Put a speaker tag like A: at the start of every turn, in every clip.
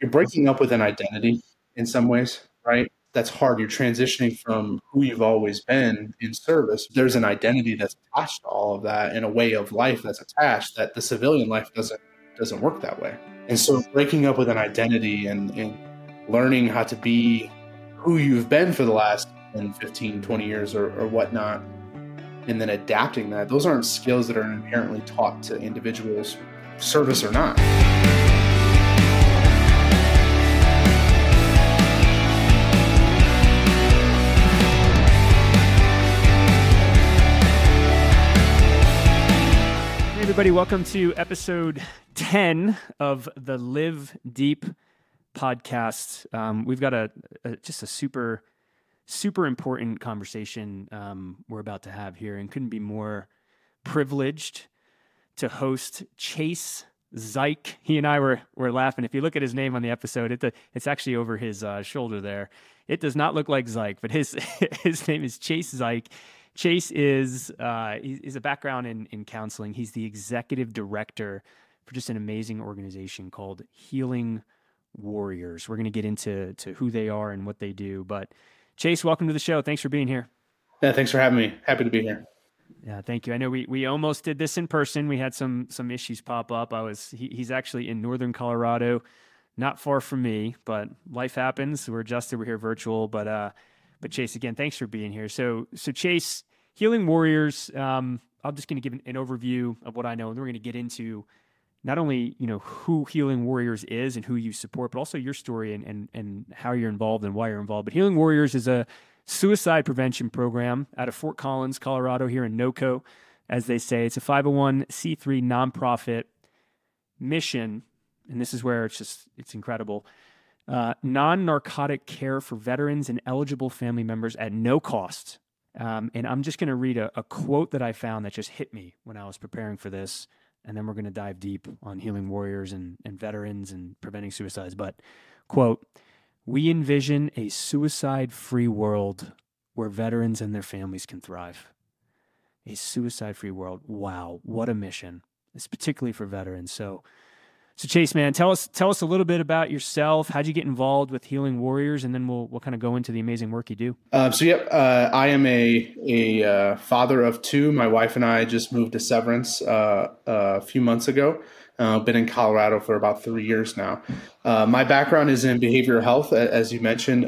A: you're breaking up with an identity in some ways, right? That's hard. You're transitioning from who you've always been in service. There's an identity that's attached to all of that and a way of life that's attached that the civilian life doesn't doesn't work that way. And so breaking up with an identity and, and learning how to be who you've been for the last 10, 15, 20 years or, or whatnot, and then adapting that, those aren't skills that are inherently taught to individuals, service or not.
B: Everybody. Welcome to episode 10 of the Live Deep podcast. Um, we've got a, a, just a super, super important conversation um, we're about to have here, and couldn't be more privileged to host Chase Zajc. He and I were were laughing. If you look at his name on the episode, it, it's actually over his uh, shoulder there. It does not look like Zyke, but his his name is Chase Zajc. Chase is uh, he's a background in in counseling. He's the executive director for just an amazing organization called Healing Warriors. We're going to get into to who they are and what they do. But Chase, welcome to the show. Thanks for being here.
A: Yeah, thanks for having me. Happy to be here.
B: Yeah, thank you. I know we we almost did this in person. We had some some issues pop up. I was he, he's actually in northern Colorado, not far from me, but life happens. We're adjusted. We're here virtual, but uh, but Chase, again, thanks for being here. So, so Chase, Healing Warriors. Um, I'm just going to give an, an, overview of what I know, and then we're going to get into not only you know who Healing Warriors is and who you support, but also your story and and and how you're involved and why you're involved. But Healing Warriors is a suicide prevention program out of Fort Collins, Colorado, here in NoCo, as they say. It's a 501c3 nonprofit mission, and this is where it's just it's incredible uh, non narcotic care for veterans and eligible family members at no cost. Um, and I'm just going to read a, a, quote that I found that just hit me when I was preparing for this. And then we're going to dive deep on healing warriors and, and veterans and preventing suicides. But, quote, we envision a suicide free world where veterans and their families can thrive. A suicide free world. Wow, what a mission. It's particularly for veterans. So, so Chase, man, tell us tell us a little bit about yourself. How'd you get involved with Healing Warriors, and then we'll we'll kind of go into the amazing work you do.
A: Uh, so yep, uh, I am a a uh, father of two. My wife and I just moved to Severance uh, a few months ago. Uh, been in Colorado for about three years now. Uh, my background is in behavioral health, as you mentioned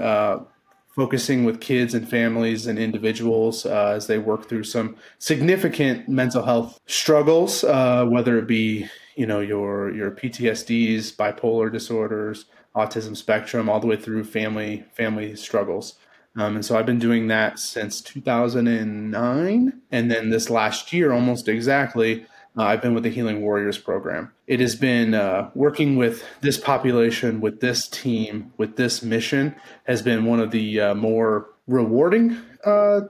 A: focusing with kids and families and individuals uh, as they work through some significant mental health struggles, uh, whether it be you know your your PTSDs, bipolar disorders, autism spectrum, all the way through family family struggles. Um, and so I've been doing that since 2009, and then this last year, almost exactly, uh, I've been with the Healing Warriors program. It has been uh, working with this population, with this team, with this mission, has been one of the uh, more rewarding uh,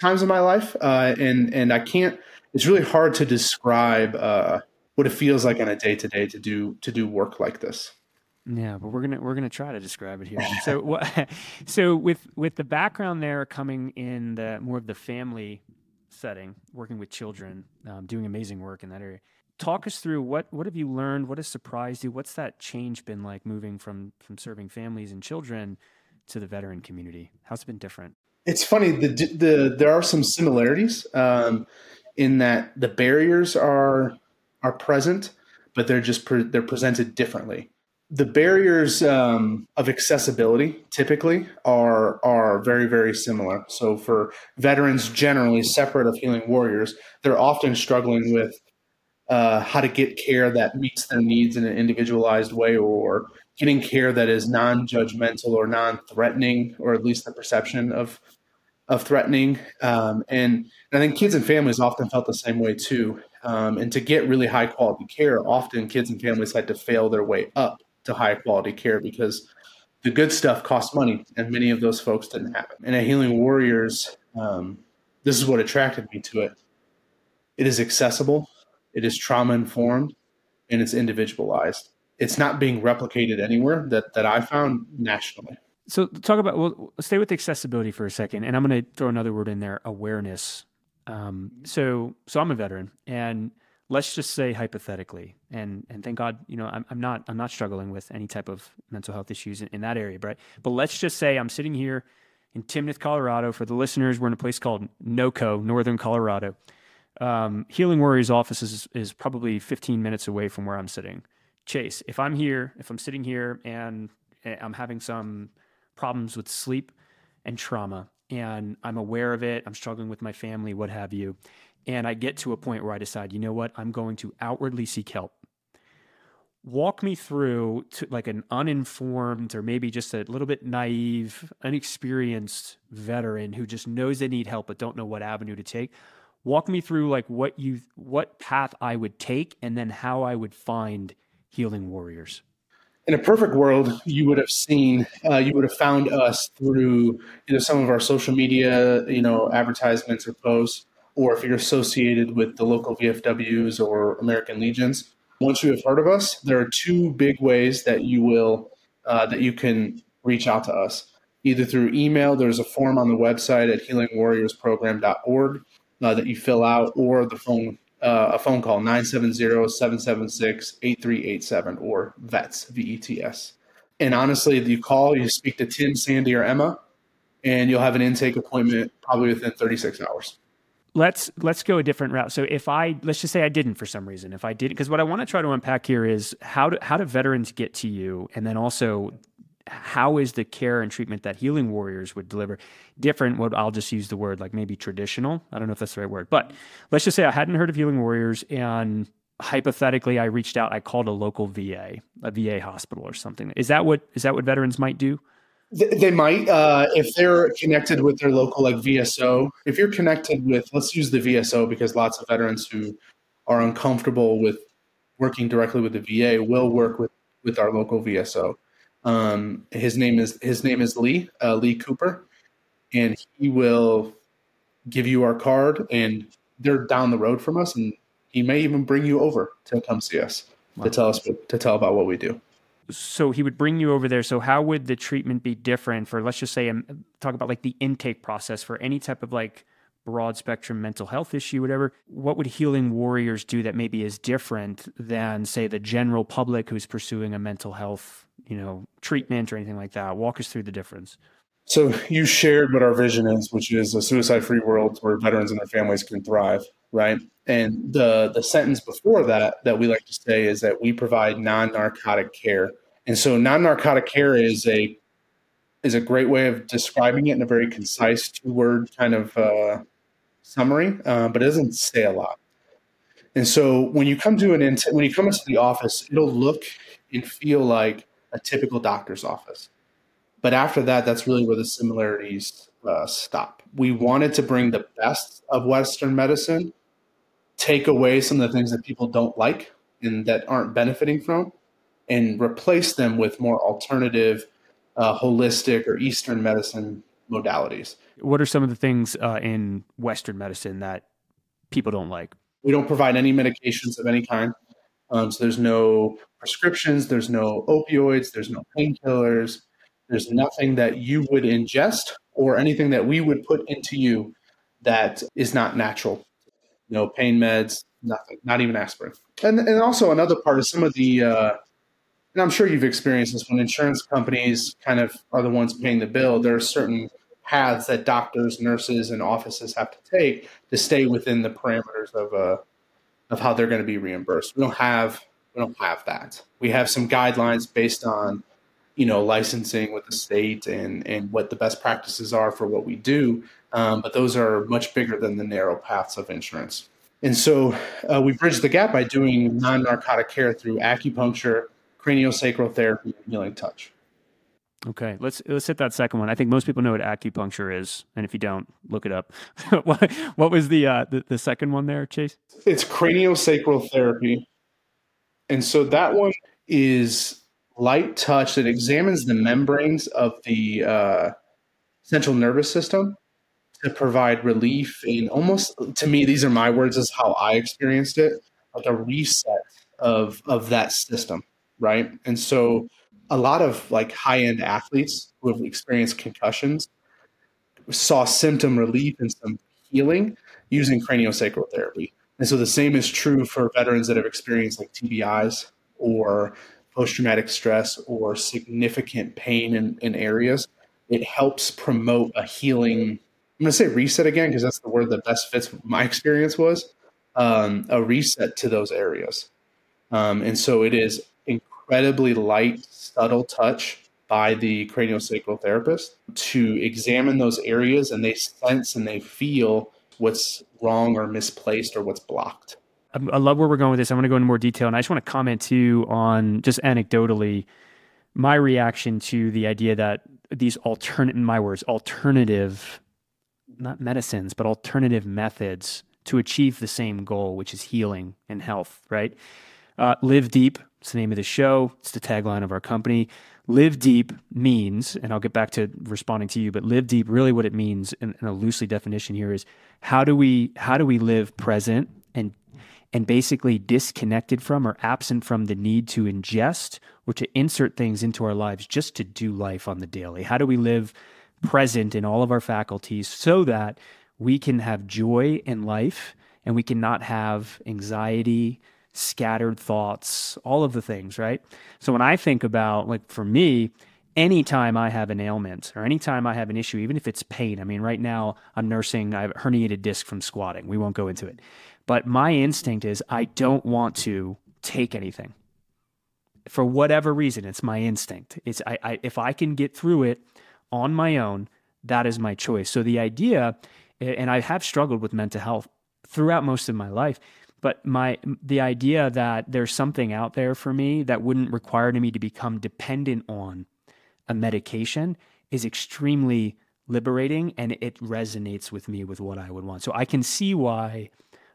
A: times of my life. Uh, and and I can't. It's really hard to describe uh, what it feels like on a day to day to do to do work like this.
B: Yeah, but we're gonna we're gonna try to describe it here. So, what, so with with the background there coming in the more of the family setting, working with children, um, doing amazing work in that area. Talk us through what what have you learned? What has surprised you? What's that change been like moving from from serving families and children to the veteran community? How's it been different?
A: It's funny. The the there are some similarities um, in that the barriers are are present, but they're just pre- they're presented differently the barriers um, of accessibility typically are are very very similar. So for veterans generally separate of healing warriors, they're often struggling with uh, how to get care that meets their needs in an individualized way, or getting care that is non-judgmental or non-threatening, or at least the perception of of threatening. Um, and, and I think kids and families often felt the same way too. Um, and to get really high quality care, often kids and families had to fail their way up to high quality care because the good stuff costs money, and many of those folks didn't have it. And at Healing Warriors, um, this is what attracted me to it. It is accessible, it is trauma informed, and it's individualized. It's not being replicated anywhere that that I found nationally.
B: So talk about well, stay with accessibility for a second, and I'm going to throw another word in there: awareness. Um, so so I'm a veteran, and let's just say hypothetically, and and thank God, you know, I'm, I'm not I'm not struggling with any type of mental health issues in, in that area, but but let's just say I'm sitting here in Timnath, Colorado. For the listeners, we're in a place called NoCo, Northern Colorado. Um, Healing Warriors office is, is probably 15 minutes away from where I'm sitting. Chase, if I'm here, if I'm sitting here and I'm having some problems with sleep and trauma, and I'm aware of it, I'm struggling with my family, what have you, and I get to a point where I decide, you know what, I'm going to outwardly seek help. Walk me through to like an uninformed or maybe just a little bit naive, unexperienced veteran who just knows they need help but don't know what avenue to take. Walk me through like what you what path I would take and then how I would find healing warriors
A: in a perfect world, you would have seen, uh, you would have found us through either some of our social media, you know, advertisements or posts, or if you're associated with the local VFWs or American Legions. Once you have heard of us, there are two big ways that you will uh, that you can reach out to us. Either through email, there's a form on the website at healingwarriorsprogram.org uh, that you fill out, or the phone uh, a phone call 970-776-8387 or vets v-e-t-s and honestly you call you speak to tim sandy or emma and you'll have an intake appointment probably within 36 hours.
B: Let's let's go a different route. So if i let's just say i didn't for some reason. If i didn't because what i want to try to unpack here is how do how do veterans get to you? And then also how is the care and treatment that healing warriors would deliver different what i'll just use the word like maybe traditional? I don't know if that's the right word. But let's just say i hadn't heard of healing warriors and hypothetically i reached out i called a local va a va hospital or something. Is that what is that what veterans might do?
A: They might uh, if they're connected with their local like vso if you're connected with let's use the vso because lots of veterans who are uncomfortable with working directly with the va will work with with our local vso um, his name is his name is Lee uh, Lee Cooper, and he will give you our card. And they're down the road from us, and he may even bring you over to come see us wow. to tell us to tell about what we do.
B: So he would bring you over there. So how would the treatment be different for? Let's just say, um, talk about like the intake process for any type of like broad spectrum mental health issue, whatever, what would healing warriors do that maybe is different than, say, the general public who's pursuing a mental health, you know, treatment or anything like that? Walk us through the difference.
A: So you shared what our vision is, which is a suicide-free world where veterans and their families can thrive, right? And the the sentence before that that we like to say is that we provide non-narcotic care. And so non-narcotic care is a is a great way of describing it in a very concise two-word kind of uh, summary, uh, but it doesn't say a lot. And so when you come to an int- when you come into the office, it'll look and feel like a typical doctor's office. But after that, that's really where the similarities uh, stop. We wanted to bring the best of Western medicine, take away some of the things that people don't like and that aren't benefiting from, and replace them with more alternative, uh, holistic or Eastern medicine modalities.
B: What are some of the things uh, in Western medicine that people don't like?
A: We don't provide any medications of any kind. Um, so there's no prescriptions, there's no opioids, there's no painkillers, there's nothing that you would ingest or anything that we would put into you that is not natural. No pain meds, nothing, not even aspirin. And, and also another part is some of the, uh, and I'm sure you've experienced this when insurance companies kind of are the ones paying the bill. There are certain paths that doctors, nurses, and offices have to take to stay within the parameters of uh, of how they're going to be reimbursed. We don't have we don't have that. We have some guidelines based on you know licensing with the state and and what the best practices are for what we do, um, but those are much bigger than the narrow paths of insurance. And so uh, we bridge the gap by doing non narcotic care through acupuncture, craniosacral therapy, and healing touch.
B: Okay, let's let's hit that second one. I think most people know what acupuncture is, and if you don't, look it up. what, what was the, uh, the the second one there, Chase?
A: It's craniosacral therapy, and so that one is light touch that examines the membranes of the uh, central nervous system to provide relief and almost to me these are my words is how I experienced it like a reset of of that system, right? And so a lot of like high end athletes who have experienced concussions saw symptom relief and some healing using craniosacral therapy. And so the same is true for veterans that have experienced like TBIs or post traumatic stress or significant pain in, in areas. It helps promote a healing. I'm going to say reset again because that's the word that best fits my experience was um, a reset to those areas. Um, and so it is incredibly light, subtle touch by the craniosacral therapist to examine those areas and they sense and they feel what's wrong or misplaced or what's blocked.
B: I love where we're going with this. I want to go into more detail, and I just want to comment too on just anecdotally my reaction to the idea that these alternate, in my words, alternative, not medicines, but alternative methods to achieve the same goal, which is healing and health. Right? Uh, live deep. It's the name of the show. It's the tagline of our company. Live deep means, and I'll get back to responding to you, but live deep. Really, what it means, in, in a loosely definition here, is how do we how do we live present and and basically disconnected from or absent from the need to ingest or to insert things into our lives just to do life on the daily? How do we live present in all of our faculties so that we can have joy in life and we cannot have anxiety, scattered thoughts, all of the things, right? So when I think about, like, for me, anytime I have an ailment or anytime I have an issue, even if it's pain, I mean, right now I'm nursing, I have a herniated disc from squatting. We won't go into it. But my instinct is I don't want to take anything. For whatever reason, it's my instinct. It's I, I if I can get through it on my own, that is my choice. So the idea, and I have struggled with mental health throughout most of my life, but my the idea that there's something out there for me that wouldn't require me to become dependent on a medication is extremely liberating and it resonates with me with what I would want. So I can see why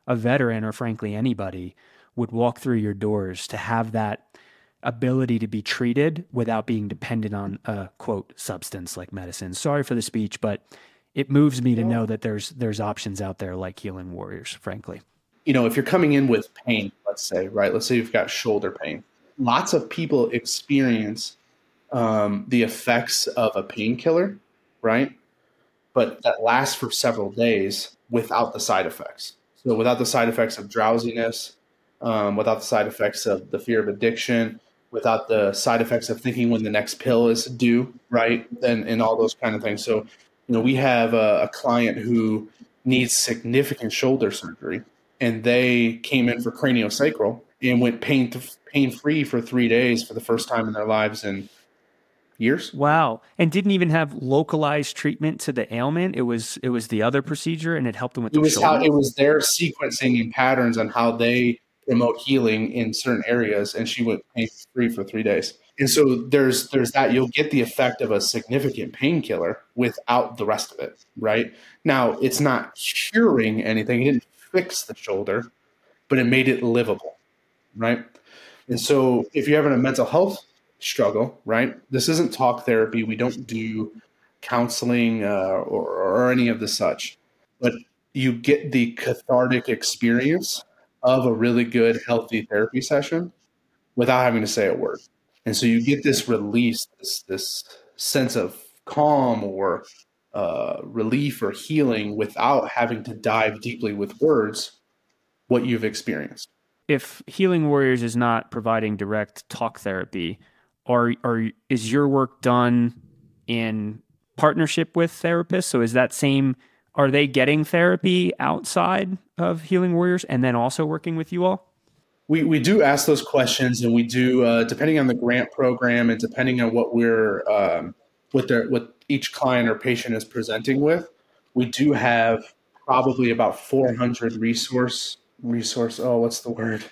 B: a veteran or frankly anybody would walk through your doors to have that ability to be treated without being dependent on a quote substance like medicine. Sorry for the speech, but it moves me to know that there's there's options out there like healing warriors, frankly.
A: You know, if you're coming in with pain, let's say, right? Let's say you've got shoulder pain. Lots of people experience um, the effects of a painkiller, right? But that lasts for several days without the side effects. So without the side effects of drowsiness, um, without the side effects of the fear of addiction, without the side effects of thinking when the next pill is due, right? And, and all those kind of things. So, you know, we have a, a client who needs significant shoulder surgery and they came in for craniosacral and went pain pain free for three days for the first time in their lives in years.
B: Wow. And didn't even have localized treatment to the ailment. It was it was the other procedure and it helped them with
A: it was
B: shoulder.
A: how it was their sequencing and patterns on how they promote healing in certain areas and she went pain free for three days. And so there's there's that you'll get the effect of a significant painkiller without the rest of it, right? Now it's not curing anything, it didn't fix the shoulder, but it made it livable, right? And so if you're having a mental health struggle, right? This isn't talk therapy. We don't do counseling uh, or, or any of the such, but you get the cathartic experience of a really good, healthy therapy session without having to say a word. And so you get this release, this, this sense of calm or uh, relief or healing without having to dive deeply with words what you've experienced.
B: If Healing Warriors is not providing direct talk therapy, or or is your work done in partnership with therapists? So is that same are they getting therapy outside of Healing Warriors and then also working with you all?
A: We, we do ask those questions, and we do uh, depending on the grant program and depending on what we're um, what their what each client or patient is presenting with. We do have probably about 400 resource resource. Oh, what's the word?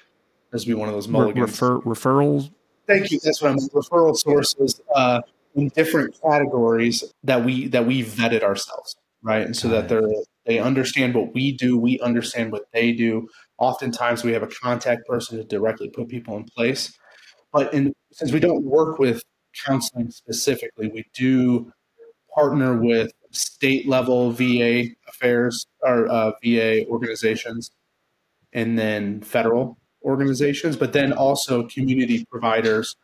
A: This would be one of those mulligans.
B: Refer, referrals
A: Thank you. That's what I'm referral sources uh, in different categories that we that we vetted ourselves, right? And so that they're they understand what we do, we understand what they do. Oftentimes, we have a contact person to directly put people in place. But in, since we don't work with counseling specifically, we do partner with state level VA affairs or uh, VA organizations, and then federal organizations, but then also community providers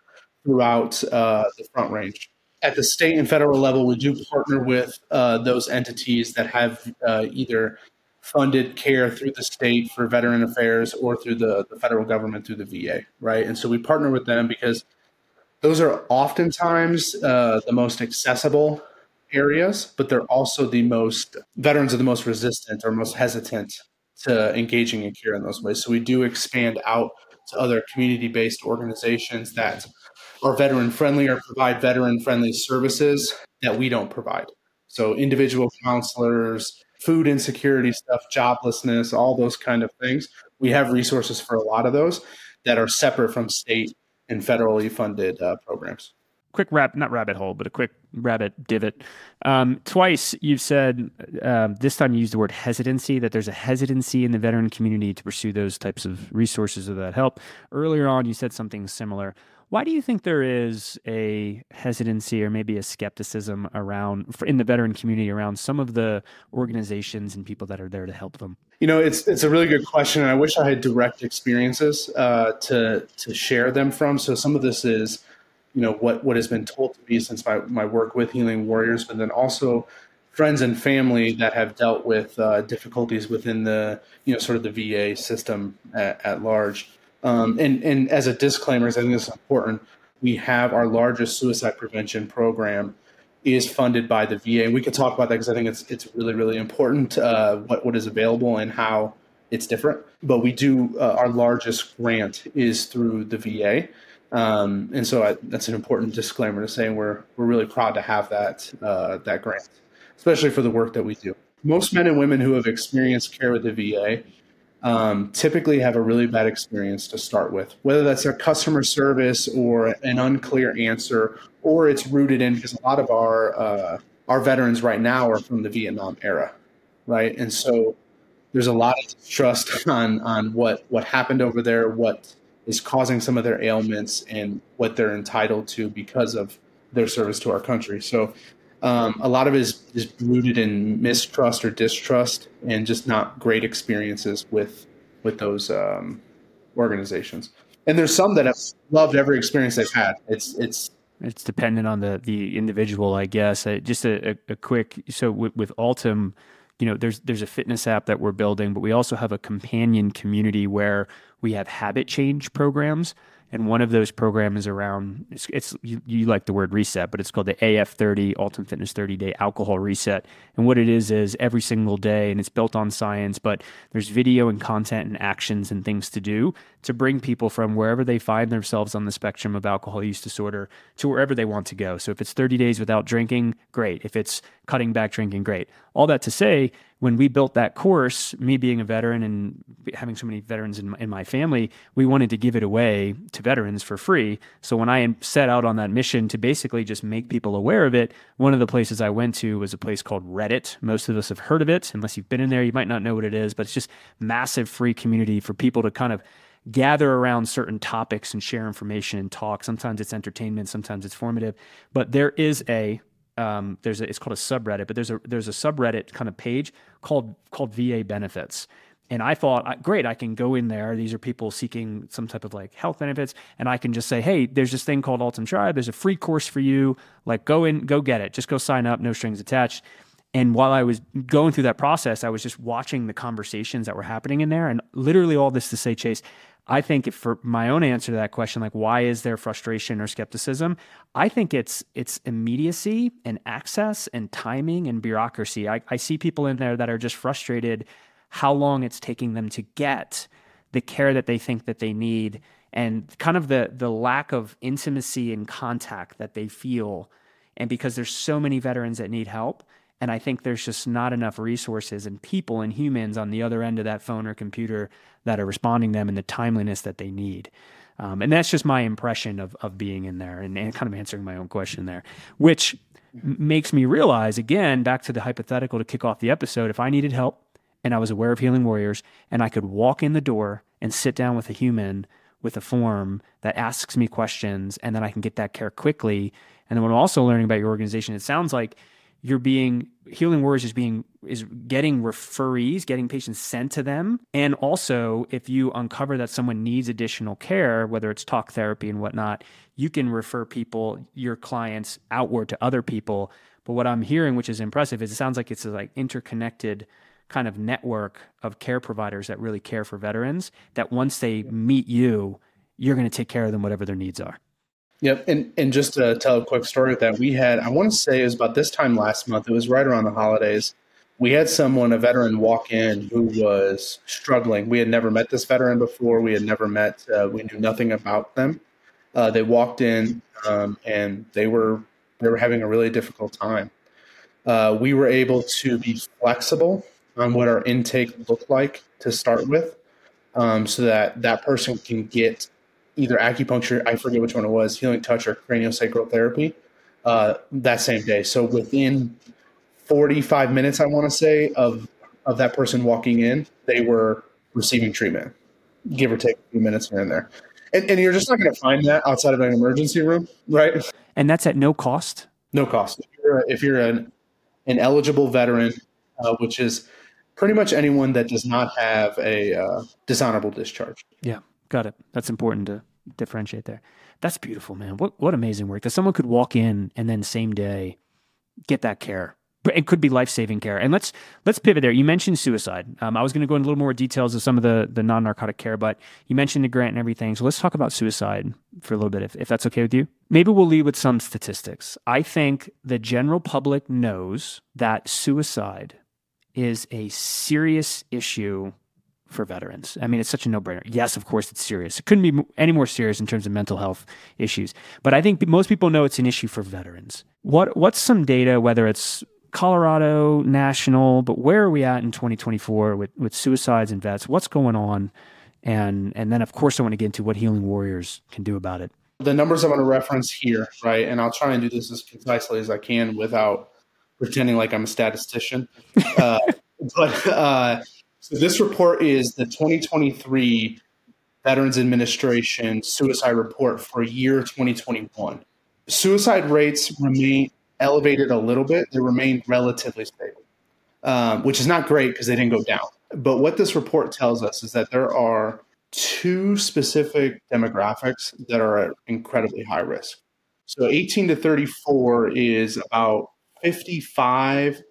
A: throughout uh, the Front Range. At the state and federal level, we do partner with uh, those entities that have uh, either funded care through the state for veteran affairs or through the, the federal government through the VA, right? And so we partner with them because those are oftentimes uh, the most accessible areas, but they're also the most veterans are the most resistant or most hesitant to engaging in care in those ways. So we do expand out to other community based organizations that are veteran friendly or provide veteran friendly services that we don't provide. So individual counselors, food insecurity stuff, joblessness, all those kind of things. We have resources for a lot of those that are separate from state and federally funded uh, programs.
B: Quick rap not rabbit hole but a quick rabbit divot. Um, twice you've said uh, this time you used the word hesitancy that there's a hesitancy in the veteran community to pursue those types of resources or that help. Earlier on you said something similar why do you think there is a hesitancy or maybe a skepticism around in the veteran community around some of the organizations and people that are there to help them?
A: You know, it's it's a really good question, and I wish I had direct experiences uh, to to share them from. So some of this is you know what what has been told to me since my, my work with healing warriors but then also friends and family that have dealt with uh, difficulties within the you know sort of the va system at, at large um, and and as a disclaimer i think this is important we have our largest suicide prevention program is funded by the va and we could talk about that because i think it's it's really really important uh, what what is available and how it's different. But we do uh, our largest grant is through the va um, and so I, that's an important disclaimer to say we're we're really proud to have that uh, that grant, especially for the work that we do. Most men and women who have experienced care with the VA um, typically have a really bad experience to start with, whether that's a customer service or an unclear answer, or it's rooted in because a lot of our uh, our veterans right now are from the Vietnam era, right? And so there's a lot of trust on on what what happened over there, what is causing some of their ailments and what they're entitled to because of their service to our country. So um, a lot of it is, is rooted in mistrust or distrust and just not great experiences with with those um, organizations. And there's some that have loved every experience they've had. It's it's
B: it's dependent on the the individual, I guess. Uh, just a, a, quick so with, with Altum, you know, there's there's a fitness app that we're building, but we also have a companion community where we have habit change programs and one of those programs around it's, it's you, you, like the word reset but it's called the af30 Altum fitness 30 day alcohol reset. And what it is is every single day and it's built on science but there's video and content and actions and things to do to bring people from wherever they find themselves on the spectrum of alcohol use disorder to wherever they want to go. So if it's 30 days without drinking great. If it's cutting back drinking great all that to say when we built that course, me being a veteran and having so many veterans in my, in my family, we wanted to give it away to veterans for free. So when I set out on that mission to basically just make people aware of it, one of the places I went to was a place called Reddit. Most of us have heard of it. Unless you've been in there, you might not know what it is, but it's just massive free community for people to kind of gather around certain topics and share information and talk. Sometimes it's entertainment, sometimes it's formative, but there is a um, there's a, it's called a subreddit, but there's a there's a subreddit kind of page called called VA benefits. And I thought, great, I can go in there. These are people seeking some type of like health benefits, and I can just say, hey, there's this thing called Altum Tribe. There's a free course for you. Like, go in, go get it. Just go sign up, no strings attached. And while I was going through that process, I was just watching the conversations that were happening in there. And literally, all this to say, Chase, I think for my own answer to that question, like why is there frustration or skepticism? I think it's it's immediacy and access and timing and bureaucracy. I, I see people in there that are just frustrated how long it's taking them to get the care that they think that they need and kind of the the lack of intimacy and contact that they feel. And because there's so many veterans that need help, and I think there's just not enough resources and people and humans on the other end of that phone or computer that are responding to them in the timeliness that they need. Um, and that's just my impression of, of being in there and, and kind of answering my own question there, which makes me realize again, back to the hypothetical to kick off the episode, if I needed help and I was aware of Healing Warriors and I could walk in the door and sit down with a human with a form that asks me questions and then I can get that care quickly. And then what I'm also learning about your organization, it sounds like you're being healing warriors is being is getting referees getting patients sent to them. And also if you uncover that someone needs additional care whether it's talk therapy and whatnot you can refer people your clients outward to other people. But what i'm hearing which is impressive is it sounds like it's a like interconnected kind of network of care providers that really care for veterans that once they meet you, you're going to take care of them whatever their needs are.
A: Yep, and and just to tell a quick story that, we had I want to say it was about this time last month. It was right around the holidays. We had someone, a veteran, walk in who was struggling. We had never met this veteran before. We had never met. Uh, we knew nothing about them. Uh, they walked in um, and they were they were having a really difficult time. Uh, we were able to be flexible on what our intake looked like to start with, um, so that that person can get either acupuncture, I forget which one it was, healing touch or craniosacral therapy uh, that same day. So within 45 minutes, I want to say, of, of that person walking in, they were receiving treatment, give or take a few minutes here and there. And, and you're just not going to find that outside of an emergency room, right?
B: And that's at no cost?
A: No cost. If you're, if you're an, an eligible veteran, uh, which is pretty much anyone that does not have a uh, dishonorable discharge.
B: Yeah. Got it. That's important to differentiate there. That's beautiful, man. What what amazing work that someone could walk in and then same day get that care. It could be life saving care. And let's let's pivot there. You mentioned suicide. Um, I was going to go into a little more details of some of the the non narcotic care, but you mentioned the grant and everything. So let's talk about suicide for a little bit, if, if that's okay with you. Maybe we'll lead with some statistics. I think the general public knows that suicide is a serious issue for veterans. I mean, it's such a no-brainer. Yes, of course, it's serious. It couldn't be any more serious in terms of mental health issues. But I think most people know it's an issue for veterans. What What's some data, whether it's Colorado, national, but where are we at in 2024 with, with suicides and vets? What's going on? And and then, of course, I want to get into what Healing Warriors can do about it.
A: The numbers I'm going to reference here, right? And I'll try and do this as concisely as I can without pretending like I'm a statistician. Uh, but uh, so this report is the 2023 Veterans Administration suicide report for year 2021. Suicide rates remain elevated a little bit. They remain relatively stable, um, which is not great because they didn't go down. But what this report tells us is that there are two specific demographics that are at incredibly high risk. So 18 to 34 is about 55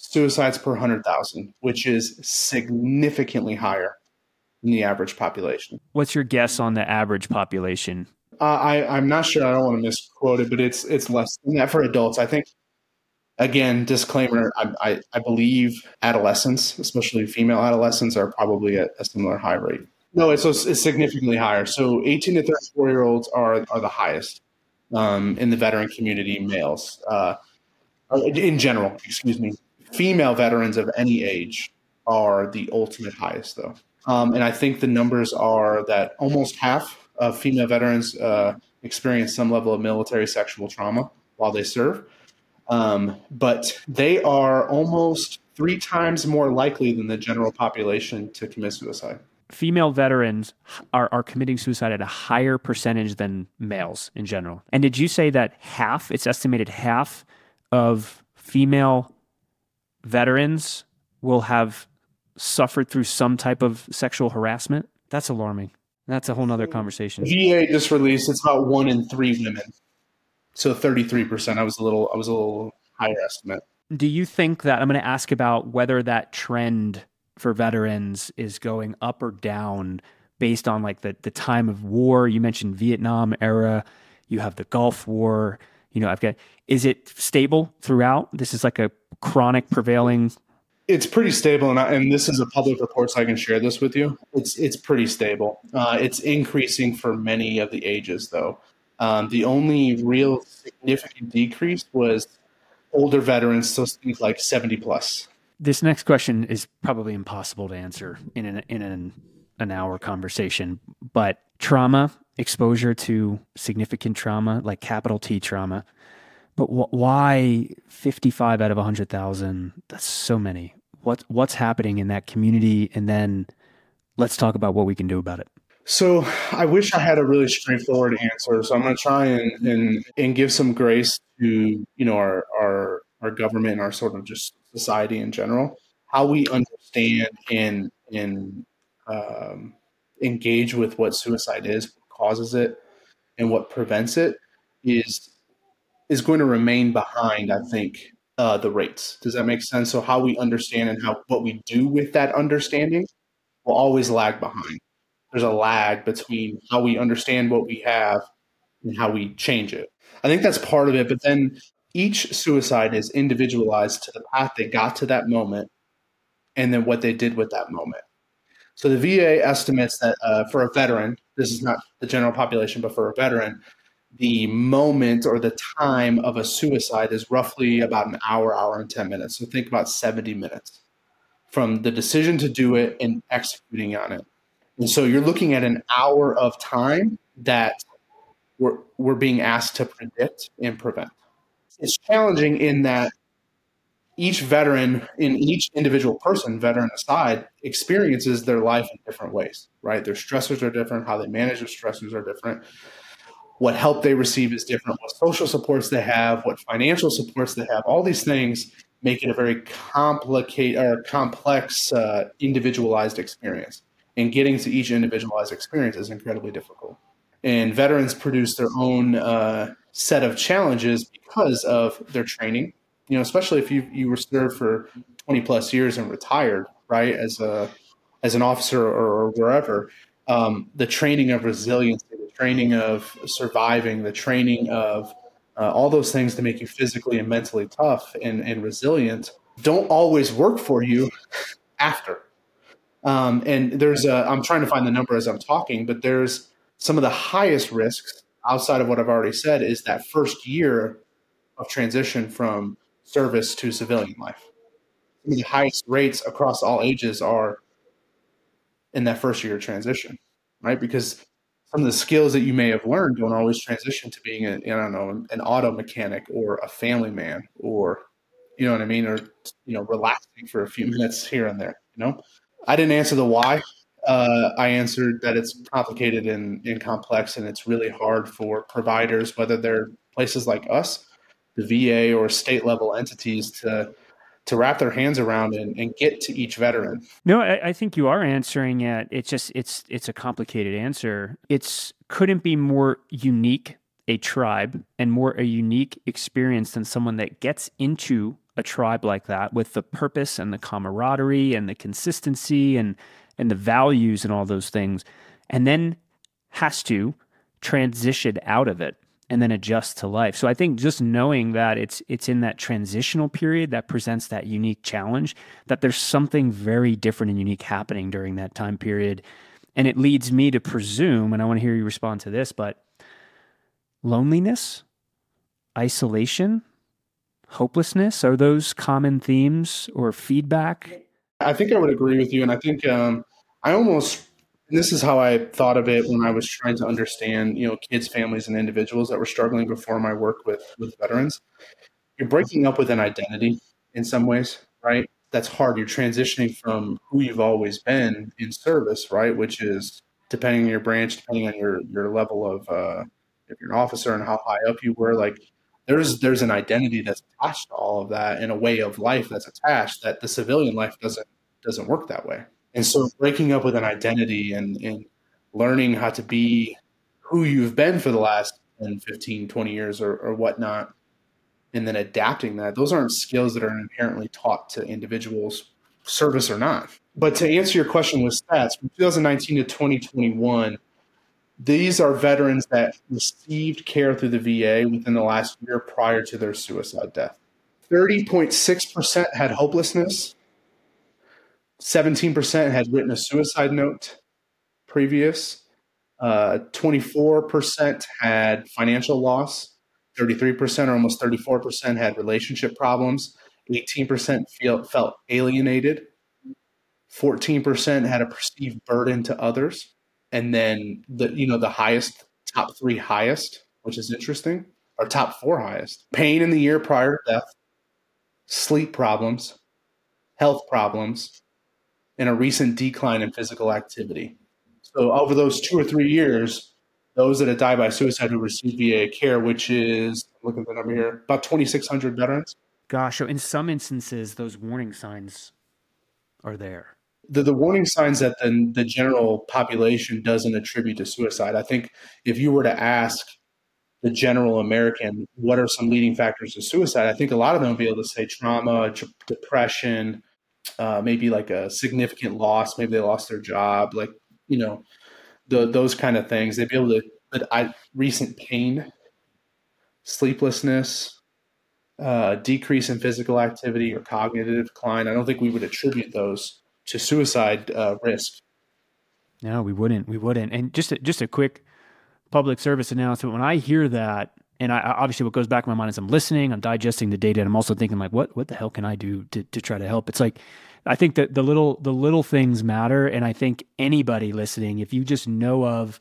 A: suicides per 100,000, which is significantly higher than the average population.
B: What's your guess on the average population?
A: Uh, I, I'm not sure. I don't want to misquote it, but it's it's less than that for adults. I think. Again, disclaimer: I, I, I believe adolescents, especially female adolescents, are probably at a similar high rate. No, it's, it's significantly higher. So, 18 to 34 year olds are are the highest um, in the veteran community, males. Uh, in general, excuse me female veterans of any age are the ultimate highest, though. Um, and I think the numbers are that almost half of female veterans uh, experience some level of military sexual trauma while they serve. Um, but they are almost three times more likely than the general population to commit suicide.
B: Female veterans are, are committing suicide at a higher percentage than males in general. And did you say that half, it's estimated half of female veterans will have suffered through some type of sexual harassment. That's alarming. That's a whole nother conversation.
A: VA just released it's about one in three women. So 33%. I was a little I was a little higher estimate.
B: Do you think that I'm going to ask about whether that trend for veterans is going up or down based on like the the time of war? You mentioned Vietnam era, you have the Gulf War, you know, I've got is it stable throughout? This is like a chronic prevailing?
A: It's pretty stable and, I, and this is a public report so i can share this with you. It's it's pretty stable. Uh, it's increasing for many of the ages though. Um, the only real significant decrease was older veterans so things like 70 plus.
B: This next question is probably impossible to answer in an in an, an hour conversation but trauma exposure to significant trauma like capital t trauma but wh- why 55 out of 100,000? That's so many. What what's happening in that community and then let's talk about what we can do about it.
A: So I wish I had a really straightforward answer. So I'm going to try and, and, and give some grace to, you know, our, our, our government and our sort of just society in general, how we understand and, and um, engage with what suicide is, what causes it, and what prevents it is is going to remain behind, I think, uh, the rates. Does that make sense? So how we understand and how what we do with that understanding will always lag behind. There's a lag between how we understand what we have and how we change it. I think that's part of it. But then each suicide is individualized to the path they got to that moment and then what they did with that moment. So the VA estimates that uh, for a veteran, this is not the general population, but for a veteran, the moment or the time of a suicide is roughly about an hour, hour and 10 minutes. So think about 70 minutes from the decision to do it and executing on it. And so you're looking at an hour of time that we're, we're being asked to predict and prevent. It's challenging in that each veteran, in each individual person, veteran aside, experiences their life in different ways, right? Their stressors are different, how they manage their stressors are different what help they receive is different, what social supports they have, what financial supports they have. All these things make it a very complicated or complex, uh, individualized experience. And getting to each individualized experience is incredibly difficult. And veterans produce their own uh, set of challenges because of their training. You know, especially if you you were served for 20 plus years and retired, right, as a as an officer or, or wherever, um, the training of resilience training of surviving, the training of uh, all those things to make you physically and mentally tough and, and resilient don't always work for you after. Um, and there's a, I'm trying to find the number as I'm talking, but there's some of the highest risks outside of what I've already said is that first year of transition from service to civilian life. Some of the highest rates across all ages are in that first year of transition, right? Because some of the skills that you may have learned don't always transition to being a, I don't know, an auto mechanic or a family man or, you know what I mean? Or, you know, relaxing for a few minutes here and there, you know? I didn't answer the why. Uh, I answered that it's complicated and, and complex and it's really hard for providers, whether they're places like us, the VA or state level entities to to wrap their hands around and, and get to each veteran.
B: No, I, I, think you are answering it. It's just it's it's a complicated answer. It's couldn't be more unique a tribe and more a unique experience than someone that gets into a tribe like that with the purpose and the camaraderie and the consistency and and the values and all those things and then has to transition out of it and then adjust to life. So I think just knowing that it's it's in that transitional period that presents that unique challenge, that there's something very different and unique happening during that time period. And it leads me to presume, and I want to hear you respond to this, but loneliness, isolation, hopelessness, are those common themes or feedback?
A: I think I would agree with you. And I think um, I almost and this is how I thought of it when I was trying to understand, you know, kids, families, and individuals that were struggling before my work with with veterans. You're breaking up with an identity in some ways, right? That's hard. You're transitioning from who you've always been in service, right? Which is depending on your branch, depending on your your level of uh, if you're an officer and how high up you were, like there's there's an identity that's attached to all of that and a way of life that's attached that the civilian life doesn't doesn't work that way. And so breaking up with an identity and, and learning how to be who you've been for the last 10, 15, 20 years or, or whatnot, and then adapting that, those aren't skills that are inherently taught to individuals, service or not. But to answer your question with stats, from 2019 to 2021, these are veterans that received care through the VA within the last year prior to their suicide death. 30.6% had hopelessness, 17% had written a suicide note previous. Uh, 24% had financial loss. 33% or almost 34% had relationship problems. 18% feel, felt alienated. 14% had a perceived burden to others. And then the you know the highest top 3 highest, which is interesting, or top 4 highest. Pain in the year prior to death, sleep problems, health problems, and a recent decline in physical activity. So, over those two or three years, those that have died by suicide who received VA care, which is look at the number here, about 2,600 veterans.
B: Gosh, so in some instances, those warning signs are there.
A: The, the warning signs that the, the general population doesn't attribute to suicide. I think if you were to ask the general American, what are some leading factors of suicide? I think a lot of them would be able to say trauma, depression, uh, maybe like a significant loss. Maybe they lost their job, like you know, the, those kind of things. They'd be able to. But I, recent pain, sleeplessness, uh, decrease in physical activity or cognitive decline. I don't think we would attribute those to suicide uh, risk.
B: No, we wouldn't. We wouldn't. And just a, just a quick public service announcement. When I hear that, and I obviously what goes back in my mind is I'm listening, I'm digesting the data, and I'm also thinking like, what what the hell can I do to to try to help? It's like I think that the little the little things matter, and I think anybody listening, if you just know of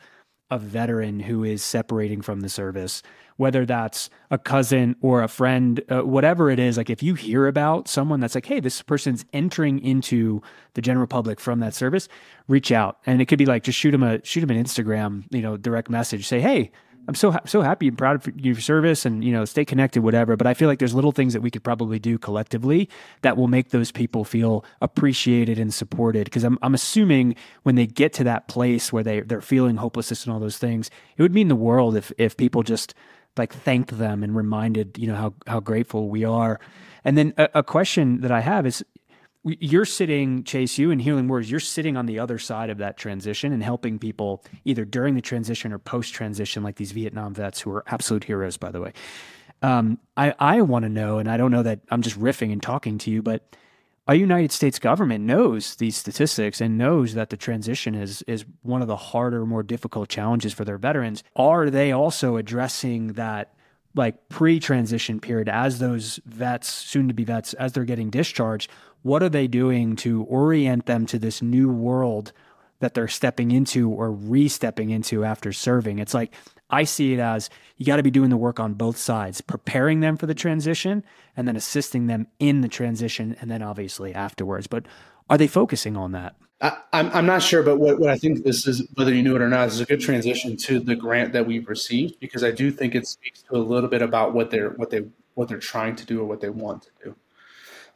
B: a veteran who is separating from the service, whether that's a cousin or a friend, uh, whatever it is, like if you hear about someone that's like, hey, this person's entering into the general public from that service, reach out, and it could be like just shoot them a shoot them an Instagram, you know, direct message, say, hey. I'm so so happy and proud of your service, and you know, stay connected, whatever. But I feel like there's little things that we could probably do collectively that will make those people feel appreciated and supported. Because I'm I'm assuming when they get to that place where they they're feeling hopelessness and all those things, it would mean the world if if people just like thanked them and reminded you know how how grateful we are. And then a, a question that I have is you're sitting chase you and Healing Warriors you're sitting on the other side of that transition and helping people either during the transition or post transition like these vietnam vets who are absolute heroes by the way um, i, I want to know and i don't know that i'm just riffing and talking to you but our United States government knows these statistics and knows that the transition is is one of the harder, more difficult challenges for their veterans. Are they also addressing that like pre-transition period as those vets, soon to be vets, as they're getting discharged? What are they doing to orient them to this new world that they're stepping into or re-stepping into after serving? It's like I see it as you got to be doing the work on both sides, preparing them for the transition and then assisting them in the transition and then obviously afterwards. But are they focusing on that?
A: I, I'm, I'm not sure, but what, what I think this is, whether you knew it or not, is a good transition to the grant that we've received because I do think it speaks to a little bit about what they're what they what they're trying to do or what they want to do.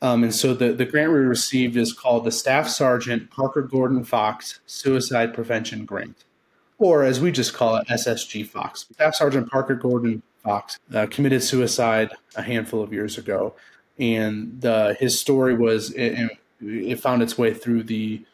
A: Um, and so the, the grant we received is called the Staff Sergeant Parker Gordon Fox Suicide Prevention Grant or as we just call it, SSG Fox. Staff Sergeant Parker Gordon Fox uh, committed suicide a handful of years ago, and the, his story was it, it, found its way through the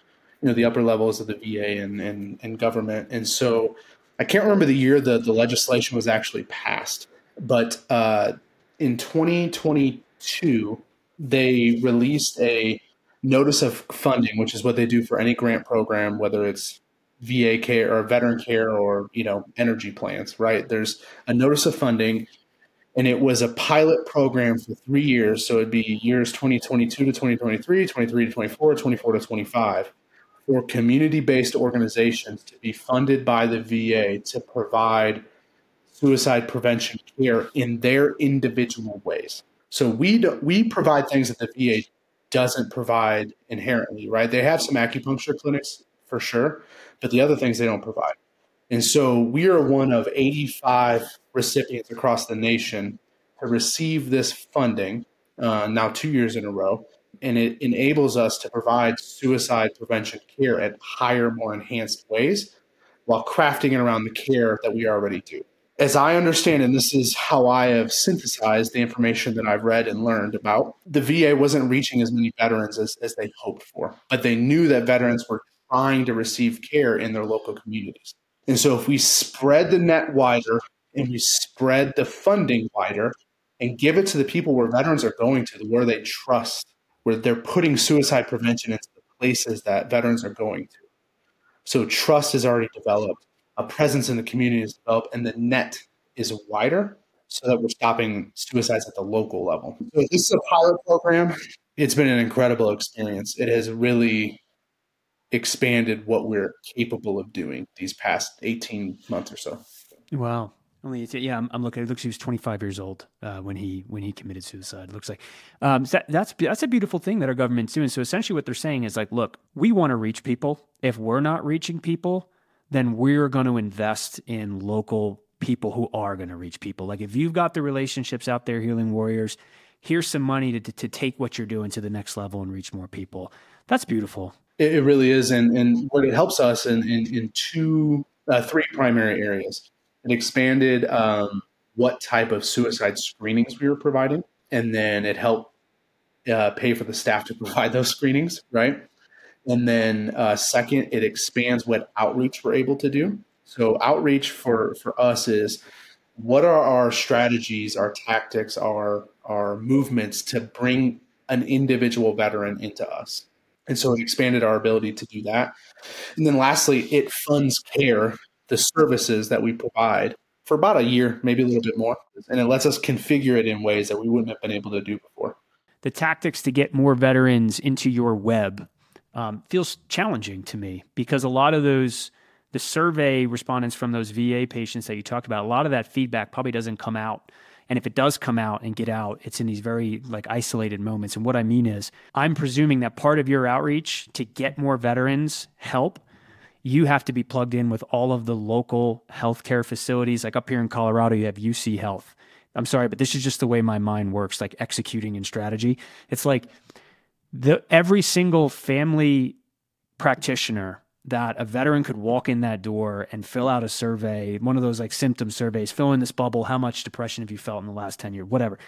A: you know the upper levels of the VA and, and, and government, and so I can't remember the year that the legislation was actually passed, but uh, in 2022 they released a notice of funding, which is what they do for any grant program, whether it's VA care or veteran care or you know energy plants, right? There's a notice of funding, and it was a pilot program for three years. So it'd be years 2022 to 2023, 23 to 24, 24 to 25 for community-based organizations to be funded by the VA to provide suicide prevention care in their individual ways. So we do, we provide things that the VA doesn't provide inherently, right? They have some acupuncture clinics for sure, but the other things they don't provide. And so we are one of 85 recipients across the nation to receive this funding uh, now two years in a row. And it enables us to provide suicide prevention care at higher, more enhanced ways while crafting it around the care that we already do. As I understand, and this is how I have synthesized the information that I've read and learned about, the VA wasn't reaching as many veterans as, as they hoped for, but they knew that veterans were trying to receive care in their local communities. And so if we spread the net wider and we spread the funding wider and give it to the people where veterans are going to, where they trust, where they're putting suicide prevention into the places that veterans are going to. So trust is already developed, a presence in the community is developed, and the net is wider so that we're stopping suicides at the local level. So this is a pilot program. It's been an incredible experience. It has really expanded what we're capable of doing these past 18 months or so.
B: Wow. Only yeah, I'm, I'm, looking. It looks he was 25 years old uh, when he when he committed suicide. It looks like um, that, that's that's a beautiful thing that our government's doing. So essentially, what they're saying is like, look, we want to reach people. If we're not reaching people, then we're going to invest in local people who are going to reach people. Like if you've got the relationships out there, healing warriors, here's some money to to take what you're doing to the next level and reach more people. That's beautiful.
A: It, it really is, and and what it helps us in in, in two, uh, three primary areas. It expanded um, what type of suicide screenings we were providing, and then it helped uh, pay for the staff to provide those screenings, right? And then uh, second, it expands what outreach we're able to do. So outreach for for us is what are our strategies, our tactics, our our movements to bring an individual veteran into us. And so it expanded our ability to do that. And then lastly, it funds care, the services that we provide for about a year, maybe a little bit more. And it lets us configure it in ways that we wouldn't have been able to do before.
B: The tactics to get more veterans into your web um, feels challenging to me because a lot of those the survey respondents from those VA patients that you talked about, a lot of that feedback probably doesn't come out. And if it does come out and get out, it's in these very like isolated moments. And what I mean is, I'm presuming that part of your outreach to get more veterans help, you have to be plugged in with all of the local healthcare facilities. Like up here in Colorado, you have UC Health. I'm sorry, but this is just the way my mind works, like executing in strategy. It's like the every single family practitioner that a veteran could walk in that door and fill out a survey, one of those like symptom surveys, fill in this bubble, how much depression have you felt in the last 10 years, whatever.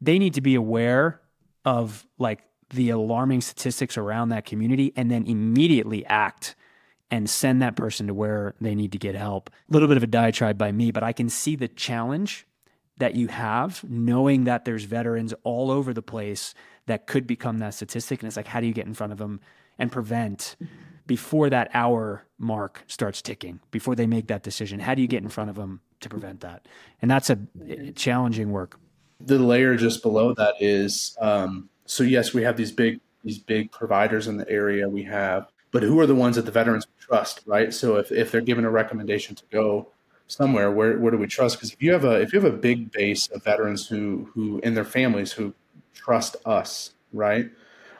B: They need to be aware of like the alarming statistics around that community and then immediately act and send that person to where they need to get help. A little bit of a diatribe by me, but I can see the challenge that you have knowing that there's veterans all over the place that could become that statistic. And it's like, how do you get in front of them and prevent before that hour mark starts ticking, before they make that decision? How do you get in front of them to prevent that? And that's a challenging work.
A: The layer just below that is um, so yes, we have these big these big providers in the area. We have, but who are the ones that the veterans trust, right? So if if they're given a recommendation to go somewhere, where where do we trust? Because if you have a if you have a big base of veterans who who in their families who trust us, right?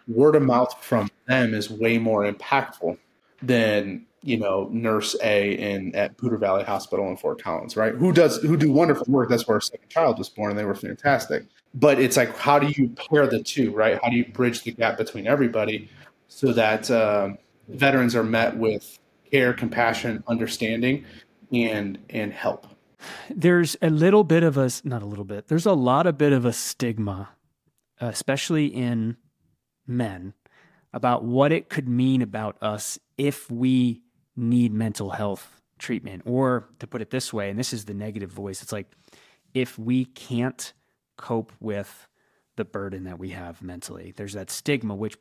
A: Word of mouth from them is way more impactful than you know nurse A in at Poudre Valley Hospital in Fort Collins, right? Who does who do wonderful work. That's where our second child was born, and they were fantastic. But it's like, how do you pair the two, right? How do you bridge the gap between everybody so that uh, veterans are met with care, compassion, understanding, and and help?
B: There's a little bit of a not a little bit. There's a lot of bit of a stigma, especially in men, about what it could mean about us if we need mental health treatment. Or to put it this way, and this is the negative voice, it's like if we can't cope with the burden that we have mentally, there's that stigma, which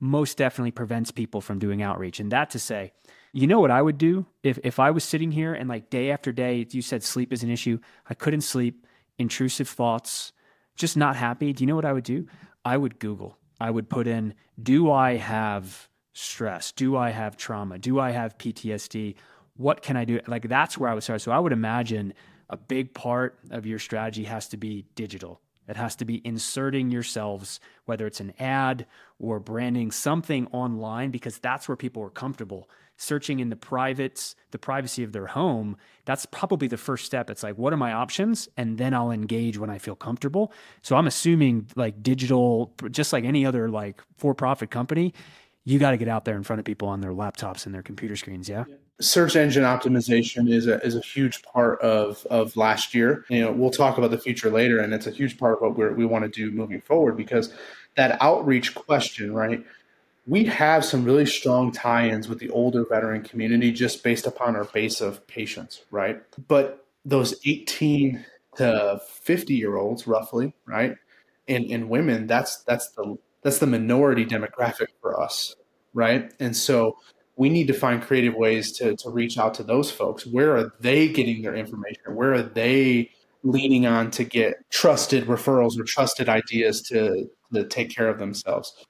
B: most definitely prevents people from doing outreach. And that to say, you know what I would do if, if I was sitting here and like day after day, you said sleep is an issue, I couldn't sleep, intrusive thoughts, just not happy. Do you know what I would do? I would Google. I would put in, do I have stress? Do I have trauma? Do I have PTSD? What can I do? Like that's where I would start. So I would imagine a big part of your strategy has to be digital. It has to be inserting yourselves, whether it's an ad or branding something online, because that's where people are comfortable. Searching in the privates, the privacy of their home, that's probably the first step. It's like, what are my options? And then I'll engage when I feel comfortable. So I'm assuming like digital, just like any other like for-profit company, you got to get out there in front of people on their laptops and their computer screens. Yeah.
A: Search engine optimization is a, is a huge part of, of last year. You know, we'll talk about the future later, and it's a huge part of what we we want to do moving forward because that outreach question, right? We have some really strong tie-ins with the older veteran community just based upon our base of patients, right? But those 18 to 50 year olds, roughly, right, and and women, that's that's the that's the minority demographic for us, right? And so we need to find creative ways to, to reach out to those folks. Where are they getting their information? Where are they leaning on to get trusted referrals or trusted ideas to, to take care of themselves?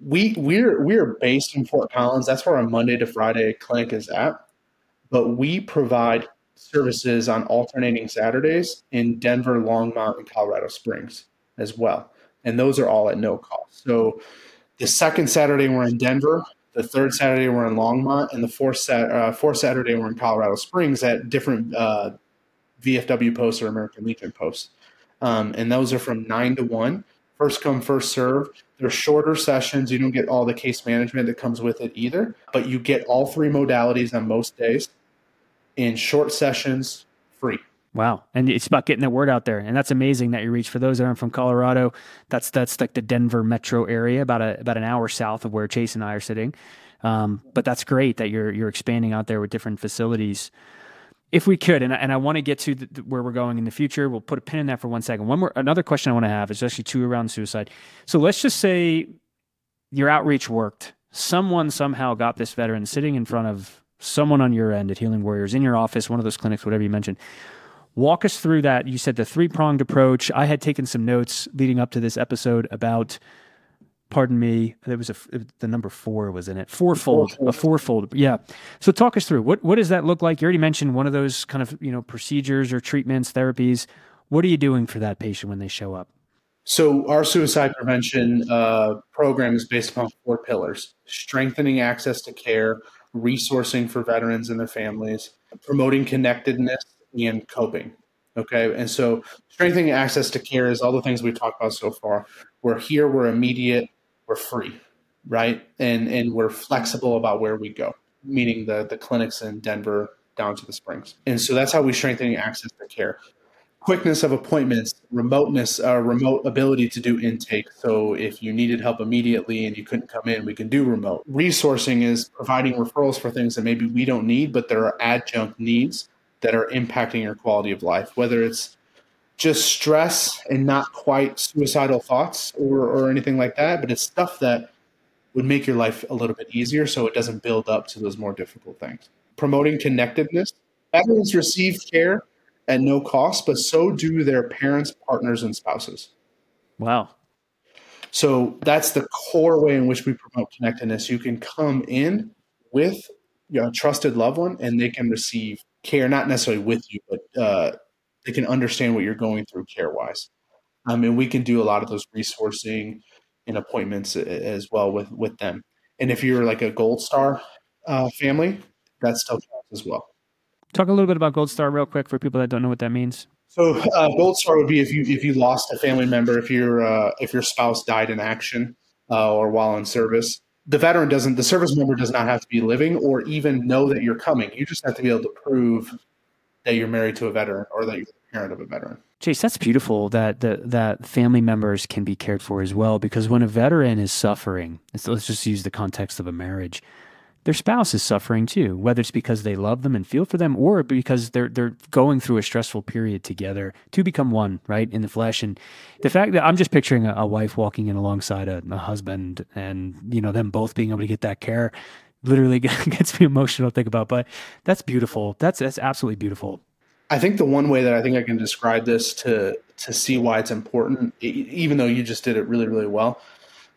A: We we're we're based in Fort Collins. That's where our Monday to Friday clinic is at. But we provide services on alternating Saturdays in Denver, Longmont, and Colorado Springs as well and those are all at no cost. So the second Saturday we're in Denver, the third Saturday we're in Longmont, and the fourth, uh, fourth Saturday we're in Colorado Springs at different uh, VFW posts or American Legion posts. Um, and those are from nine to one, first come, first serve. They're shorter sessions. You don't get all the case management that comes with it either, but you get all three modalities on most days in short sessions free.
B: Wow. And it's about getting the word out there. And that's amazing that you reach for those that aren't from Colorado. That's that's like the Denver metro area, about a about an hour south of where Chase and I are sitting. Um, but that's great that you're you're expanding out there with different facilities. If we could, and I, and I want to get to the, where we're going in the future, we'll put a pin in that for one second. One more, another question I want to have is actually two around suicide. So let's just say your outreach worked. Someone somehow got this veteran sitting in front of someone on your end at Healing Warriors in your office, one of those clinics, whatever you mentioned. Walk us through that. You said the three pronged approach. I had taken some notes leading up to this episode about pardon me, there was a the number four was in it, fourfold, a fourfold. Yeah. So talk us through what what does that look like? You already mentioned one of those kind of you know procedures or treatments, therapies. What are you doing for that patient when they show up?
A: So our suicide prevention uh, program is based upon four pillars: strengthening access to care, resourcing for veterans and their families, promoting connectedness, and coping. Okay, and so strengthening access to care is all the things we've talked about so far. We're here, we're immediate, we're free, right? And and we're flexible about where we go, meaning the the clinics in Denver down to the Springs. And so that's how we strengthen access to care. Quickness of appointments, remoteness, uh, remote ability to do intake. So if you needed help immediately and you couldn't come in, we can do remote. Resourcing is providing referrals for things that maybe we don't need, but there are adjunct needs that are impacting your quality of life, whether it's just stress and not quite suicidal thoughts or, or anything like that, but it's stuff that would make your life a little bit easier so it doesn't build up to those more difficult things. Promoting connectedness. Veterans receive care at no cost, but so do their parents, partners, and spouses.
B: Wow.
A: So that's the core way in which we promote connectedness. You can come in with a trusted loved one and they can receive care, not necessarily with you, but uh, they can understand what you're going through care wise. Um, and we can do a lot of those resourcing and appointments as well with with them. And if you're like a Gold Star uh, family, that still counts as well.
B: Talk a little bit about Gold Star real quick for people that don't know what that means.
A: So uh, Gold Star would be if you if you lost a family member, if your uh, if your spouse died in action uh, or while in service. The veteran doesn't, the service member does not have to be living or even know that you're coming. You just have to be able to prove that you're married to a veteran or that you're the parent of a veteran.
B: Chase, that's beautiful that the, that family members can be cared for as well. Because when a veteran is suffering, let's just use the context of a marriage, their spouse is suffering too, whether it's because they love them and feel for them, or because they're they're going through a stressful period together to become one, right, in the flesh. And the fact that I'm just picturing a, a wife walking in alongside a, a husband, and you know them both being able to get that care literally gets me emotional to think about. But that's beautiful. That's that's absolutely beautiful.
A: I think the one way that I think I can describe this to to see why it's important, even though you just did it really really well,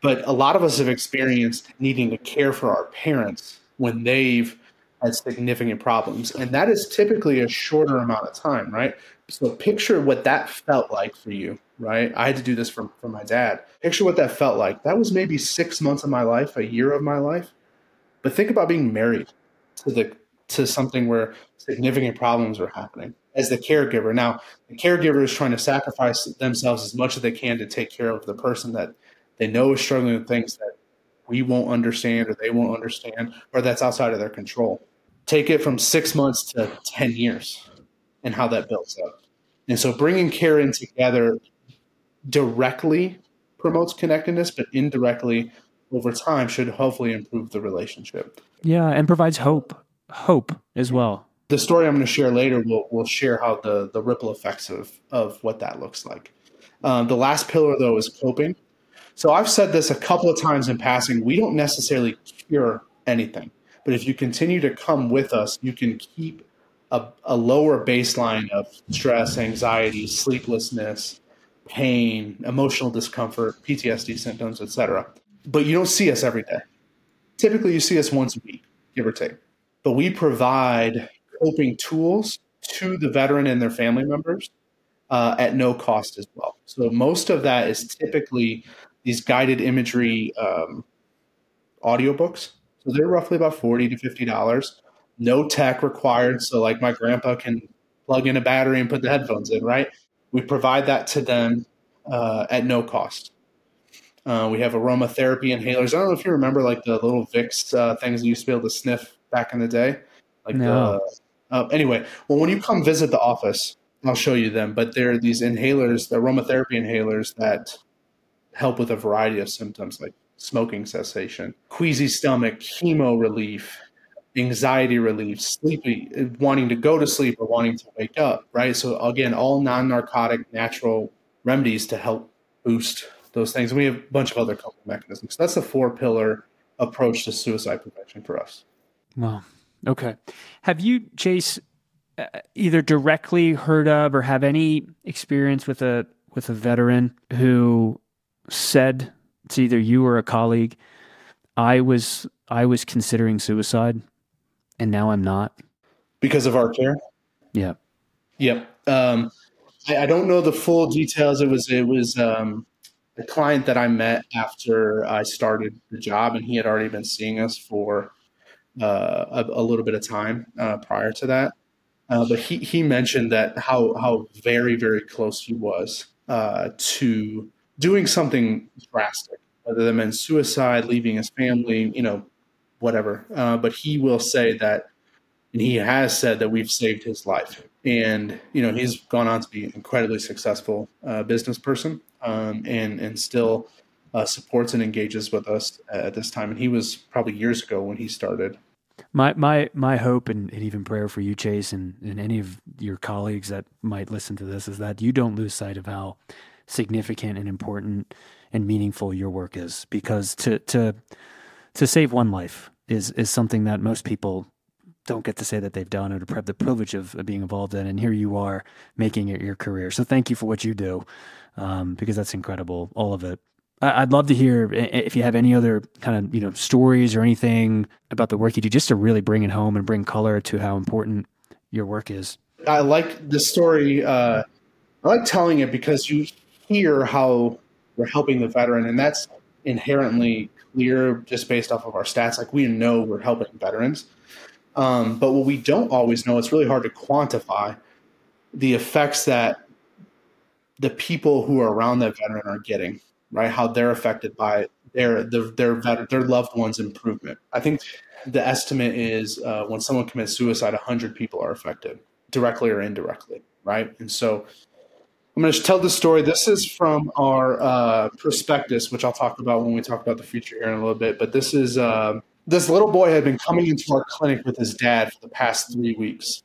A: but a lot of us have experienced needing to care for our parents when they've had significant problems, and that is typically a shorter amount of time, right? So picture what that felt like for you, right? I had to do this for, for my dad. Picture what that felt like. That was maybe six months of my life, a year of my life but think about being married to the to something where significant problems are happening as the caregiver. Now, the caregiver is trying to sacrifice themselves as much as they can to take care of the person that they know is struggling with things that we won't understand or they won't understand or that's outside of their control. Take it from six months to 10 years and how that builds up. And so bringing care in together directly promotes connectedness, but indirectly over time should hopefully improve the relationship.
B: Yeah, and provides hope, hope as well.
A: The story I'm going to share later will will share how the the ripple effects of of what that looks like. Um, the last pillar though is coping. So I've said this a couple of times in passing. We don't necessarily cure anything, but if you continue to come with us, you can keep a, a lower baseline of stress, anxiety, sleeplessness, pain, emotional discomfort, PTSD symptoms, etc but you don't see us every day. Typically, you see us once a week, give or take. But we provide coping tools to the veteran and their family members uh, at no cost as well. So most of that is typically these guided imagery um, audiobooks. So they're roughly about forty to fifty dollars. No tech required. So like my grandpa can plug in a battery and put the headphones in. Right. We provide that to them uh, at no cost. Uh, we have aromatherapy inhalers. I don't know if you remember like the little Vicks uh, things you used to be able to sniff back in the day. Like
B: no.
A: the, uh, anyway, well, when you come visit the office, I'll show you them. But there are these inhalers, the aromatherapy inhalers that help with a variety of symptoms like smoking cessation, queasy stomach, chemo relief, anxiety relief, sleepy, wanting to go to sleep or wanting to wake up, right? So again, all non-narcotic natural remedies to help boost those things. And we have a bunch of other coping mechanisms. So that's a four pillar approach to suicide prevention for us.
B: Wow. Okay. Have you, Chase, uh, either directly heard of or have any experience with a with a veteran who said to either you or a colleague, "I was I was considering suicide, and now I'm not
A: because of our care."
B: Yeah.
A: Yep. Um, I, I, don't know the full details. It was it was um, a client that I met after I started the job, and he had already been seeing us for uh, a, a, little bit of time uh, prior to that. Uh, but he, he mentioned that how how very very close he was uh, to doing something drastic, whether that meant suicide, leaving his family, you know, whatever. Uh, but he will say that, and he has said that we've saved his life. And you know, he's gone on to be an incredibly successful uh, business person, um, and and still uh, supports and engages with us at this time. And he was probably years ago when he started.
B: My my my hope and, and even prayer for you, Chase, and, and any of your colleagues that might listen to this is that you don't lose sight of how significant and important and meaningful your work is because to to to save one life is is something that most people don't get to say that they've done or to have the privilege of, of, being involved in and here you are making it your career so thank you for what you do um, because that's incredible all of it I'd love to hear if you have any other kind of you know stories or anything about the work you do, just to really bring it home and bring color to how important your work is.
A: I like the story. Uh, I like telling it because you hear how we're helping the veteran, and that's inherently clear just based off of our stats. Like we know we're helping veterans, um, but what we don't always know, it's really hard to quantify the effects that the people who are around that veteran are getting. Right, how they're affected by their their their, their loved one's improvement. I think the estimate is uh, when someone commits suicide, hundred people are affected directly or indirectly. Right, and so I'm going to tell the story. This is from our uh, prospectus, which I'll talk about when we talk about the future here in a little bit. But this is uh, this little boy had been coming into our clinic with his dad for the past three weeks.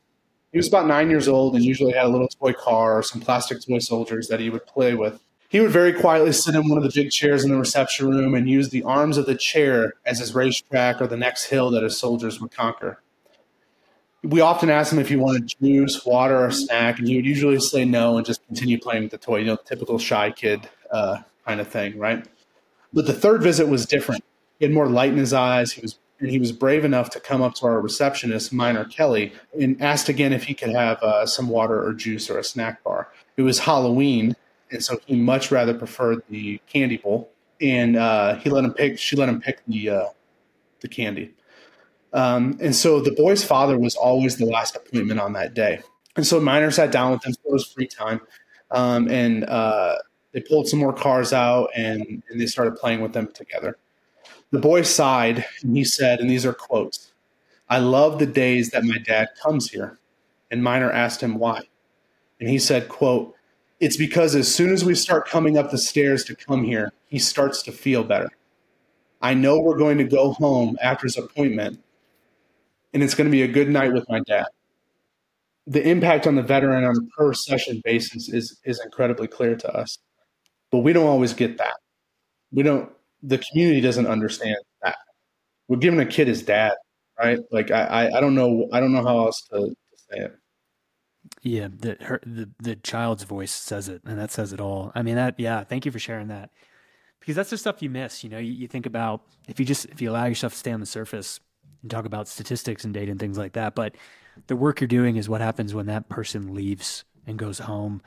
A: He was about nine years old and usually had a little toy car or some plastic toy soldiers that he would play with. He would very quietly sit in one of the big chairs in the reception room and use the arms of the chair as his racetrack or the next hill that his soldiers would conquer we often asked him if he wanted juice, water, or snack, and he would usually say no and just continue playing with the toy. You know, typical shy kid uh, kind of thing, right? But the third visit was different. He had more light in his eyes. He was and he was brave enough to come up to our receptionist, Minor Kelly, and asked again if he could have uh, some water or juice or a snack bar. It was Halloween, and so he much rather preferred the candy bowl. And uh, he let him pick. She let him pick the uh, the candy. Um, and so the boy's father was always the last appointment on that day. And so Minor sat down with them for his free time. Um, and uh, they pulled some more cars out and, and they started playing with them together. The boy sighed and he said, and these are quotes I love the days that my dad comes here. And Minor asked him why. And he said, quote, it's because as soon as we start coming up the stairs to come here, he starts to feel better. I know we're going to go home after his appointment, and it's going to be a good night with my dad. The impact on the veteran on a per session basis is is incredibly clear to us, but we don't always get that. We don't. The community doesn't understand that. We're giving a kid his dad, right? Like I, I, don't know. I don't know how else to, to say it.
B: Yeah, the her the the child's voice says it, and that says it all. I mean that. Yeah, thank you for sharing that, because that's the stuff you miss. You know, you, you think about if you just if you allow yourself to stay on the surface and talk about statistics and data and things like that. But the work you're doing is what happens when that person leaves and goes home.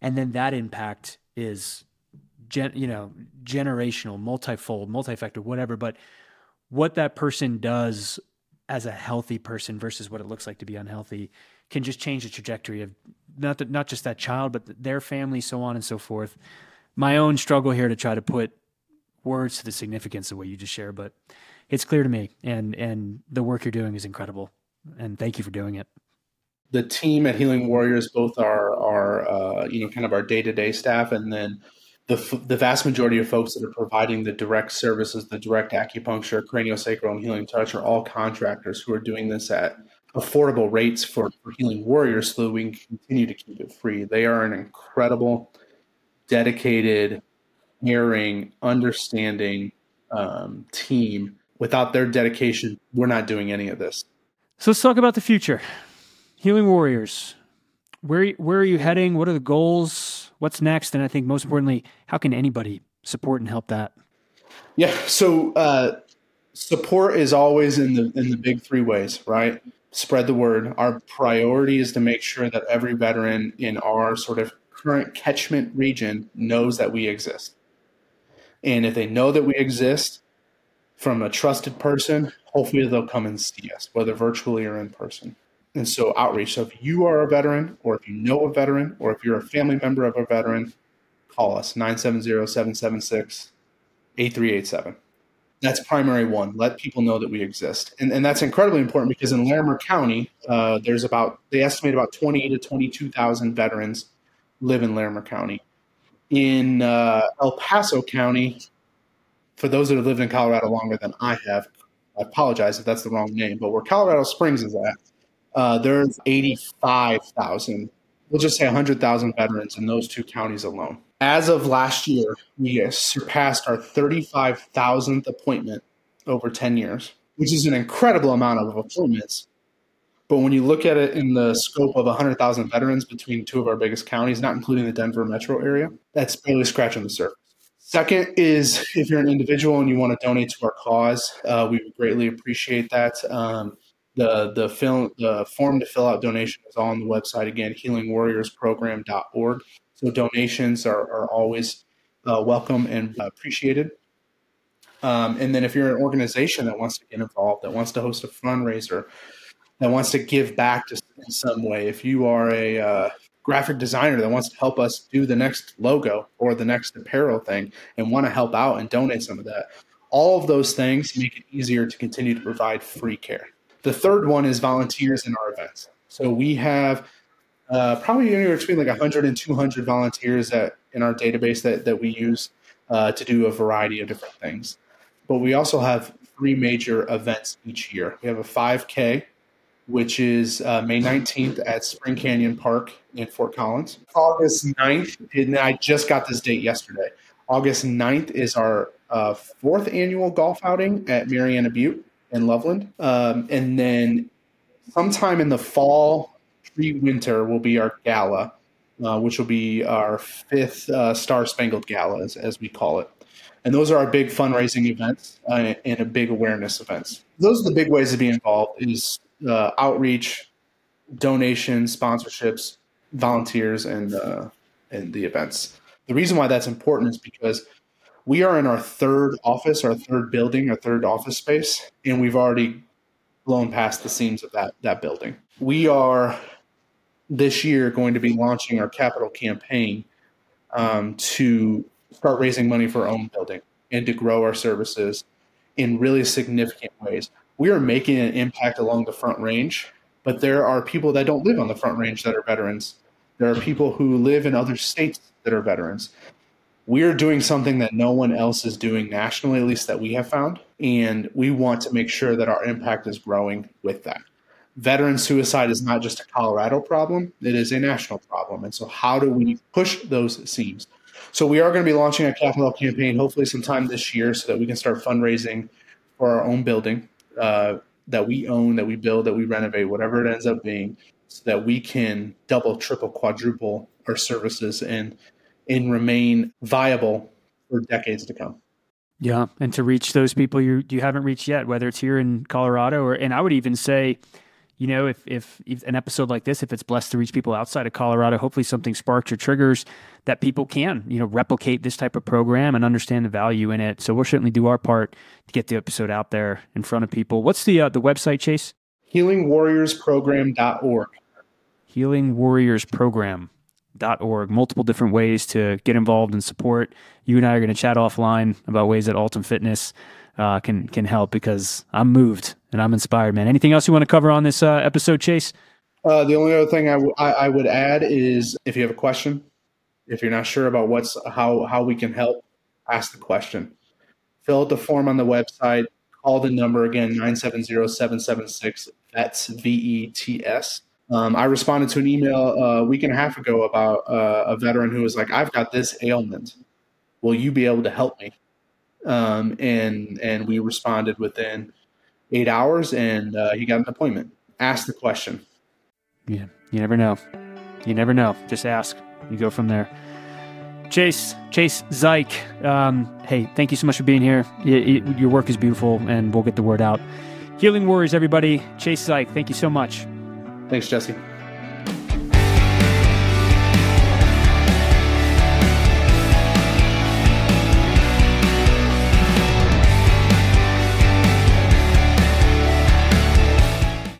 B: And then that impact is, gen, you know, generational, multifold, multifactor, whatever. But what that person does as a healthy person versus what it looks like to be unhealthy can just change the trajectory of not the, not just that child, but their family, so on and so forth. My own struggle here to try to put words to the significance of what you just shared, but it's clear to me, and and the work you're doing is incredible. And thank you for doing it.
A: the team at Healing Warriors, both our our uh, you know kind of our day to day staff, and then the the vast majority of folks that are providing the direct services, the direct acupuncture, craniosacral, and healing touch, are all contractors who are doing this at affordable rates for, for Healing Warriors, so that we can continue to keep it free. They are an incredible, dedicated, caring, understanding um, team. Without their dedication, we're not doing any of this.
B: So let's talk about the future. Healing Warriors, where where are you heading? What are the goals? What's next? And I think most importantly, how can anybody support and help that?
A: Yeah, so uh, support is always in the in the big three ways, right? Spread the word. Our priority is to make sure that every veteran in our sort of current catchment region knows that we exist. And if they know that we exist from a trusted person, hopefully they'll come and see us, whether virtually or in person. And so outreach. So if you are a veteran or if you know a veteran or if you're a family member of a veteran, call us 970-776-8387. That's primary one. Let people know that we exist. And, and that's incredibly important because in Larimer County, uh, there's about, they estimate about 20 to 22,000 veterans live in Larimer County. In uh, El Paso County, for those that have lived in Colorado longer than I have, I apologize if that's the wrong name, but where Colorado Springs is at, uh, there's 85,000, we'll just say 100,000 veterans in those two counties alone. As of last year, we surpassed our 35,000th appointment over 10 years, which is an incredible amount of appointments. But when you look at it in the scope of 100,000 veterans between two of our biggest counties, not including the Denver metro area, that's barely scratching the surface. Second is if you're an individual and you want to donate to our cause, uh, we would greatly appreciate that. Um, the the film the form to fill out donation is all on the website again healingwarriorsprogram.org so donations are, are always uh, welcome and appreciated. Um, and then if you're an organization that wants to get involved that wants to host a fundraiser that wants to give back to in some way if you are a uh, graphic designer that wants to help us do the next logo or the next apparel thing and want to help out and donate some of that all of those things make it easier to continue to provide free care the third one is volunteers in our events. So we have uh, probably anywhere between like 100 and 200 volunteers that in our database that, that we use uh, to do a variety of different things. But we also have three major events each year. We have a 5K, which is uh, May 19th at Spring Canyon Park in Fort Collins. August 9th, and I just got this date yesterday. August 9th is our uh, fourth annual golf outing at Mariana Butte in Loveland. Um, and then sometime in the fall, pre winter, will be our gala, uh, which will be our fifth uh, Star Spangled Gala, as, as, we call it. And those are our big fundraising events uh, and a big awareness events. Those are the big ways to be involved: is uh, outreach, donations, sponsorships, volunteers, and uh, and the events. The reason why that's important is because we are in our third office, our third building, our third office space, and we've already blown past the seams of that that building. We are this year going to be launching our capital campaign um, to start raising money for our own building and to grow our services in really significant ways. We are making an impact along the Front Range, but there are people that don't live on the Front Range that are veterans. There are people who live in other states that are veterans we're doing something that no one else is doing nationally, at least that we have found. And we want to make sure that our impact is growing with that. Veteran suicide is not just a Colorado problem, it is a national problem. And so, how do we push those seams? So, we are going to be launching a capital campaign hopefully sometime this year so that we can start fundraising for our own building uh, that we own, that we build, that we renovate, whatever it ends up being, so that we can double, triple, quadruple our services and and remain viable for decades to come.
B: Yeah, and to reach those people you you haven't reached yet, whether it's here in Colorado or, and I would even say, you know, if, if, if an episode like this, if it's blessed to reach people outside of Colorado, hopefully something sparks or triggers that people can, you know, replicate this type of program and understand the value in it. So we'll certainly do our part to get the episode out there in front of people. What's the uh, the website, Chase?
A: HealingWarriorsProgram.org.
B: Healing Warriors Program org. Multiple different ways to get involved and support. You and I are going to chat offline about ways that Altum Fitness uh, can can help because I'm moved and I'm inspired, man. Anything else you want to cover on this uh, episode, Chase?
A: Uh, the only other thing I, w- I, I would add is if you have a question, if you're not sure about what's how how we can help, ask the question. Fill out the form on the website. Call the number again 970-776 vets V E T S. Um, I responded to an email a week and a half ago about uh, a veteran who was like, "I've got this ailment. Will you be able to help me?" Um, and and we responded within eight hours, and uh, he got an appointment. Ask the question.
B: Yeah, you never know. You never know. Just ask. You go from there. Chase, Chase Zajc, um, hey, thank you so much for being here. your work is beautiful, and we'll get the word out. Healing Warriors, everybody. Chase Zajc, thank you so much.
A: Thanks, Jesse.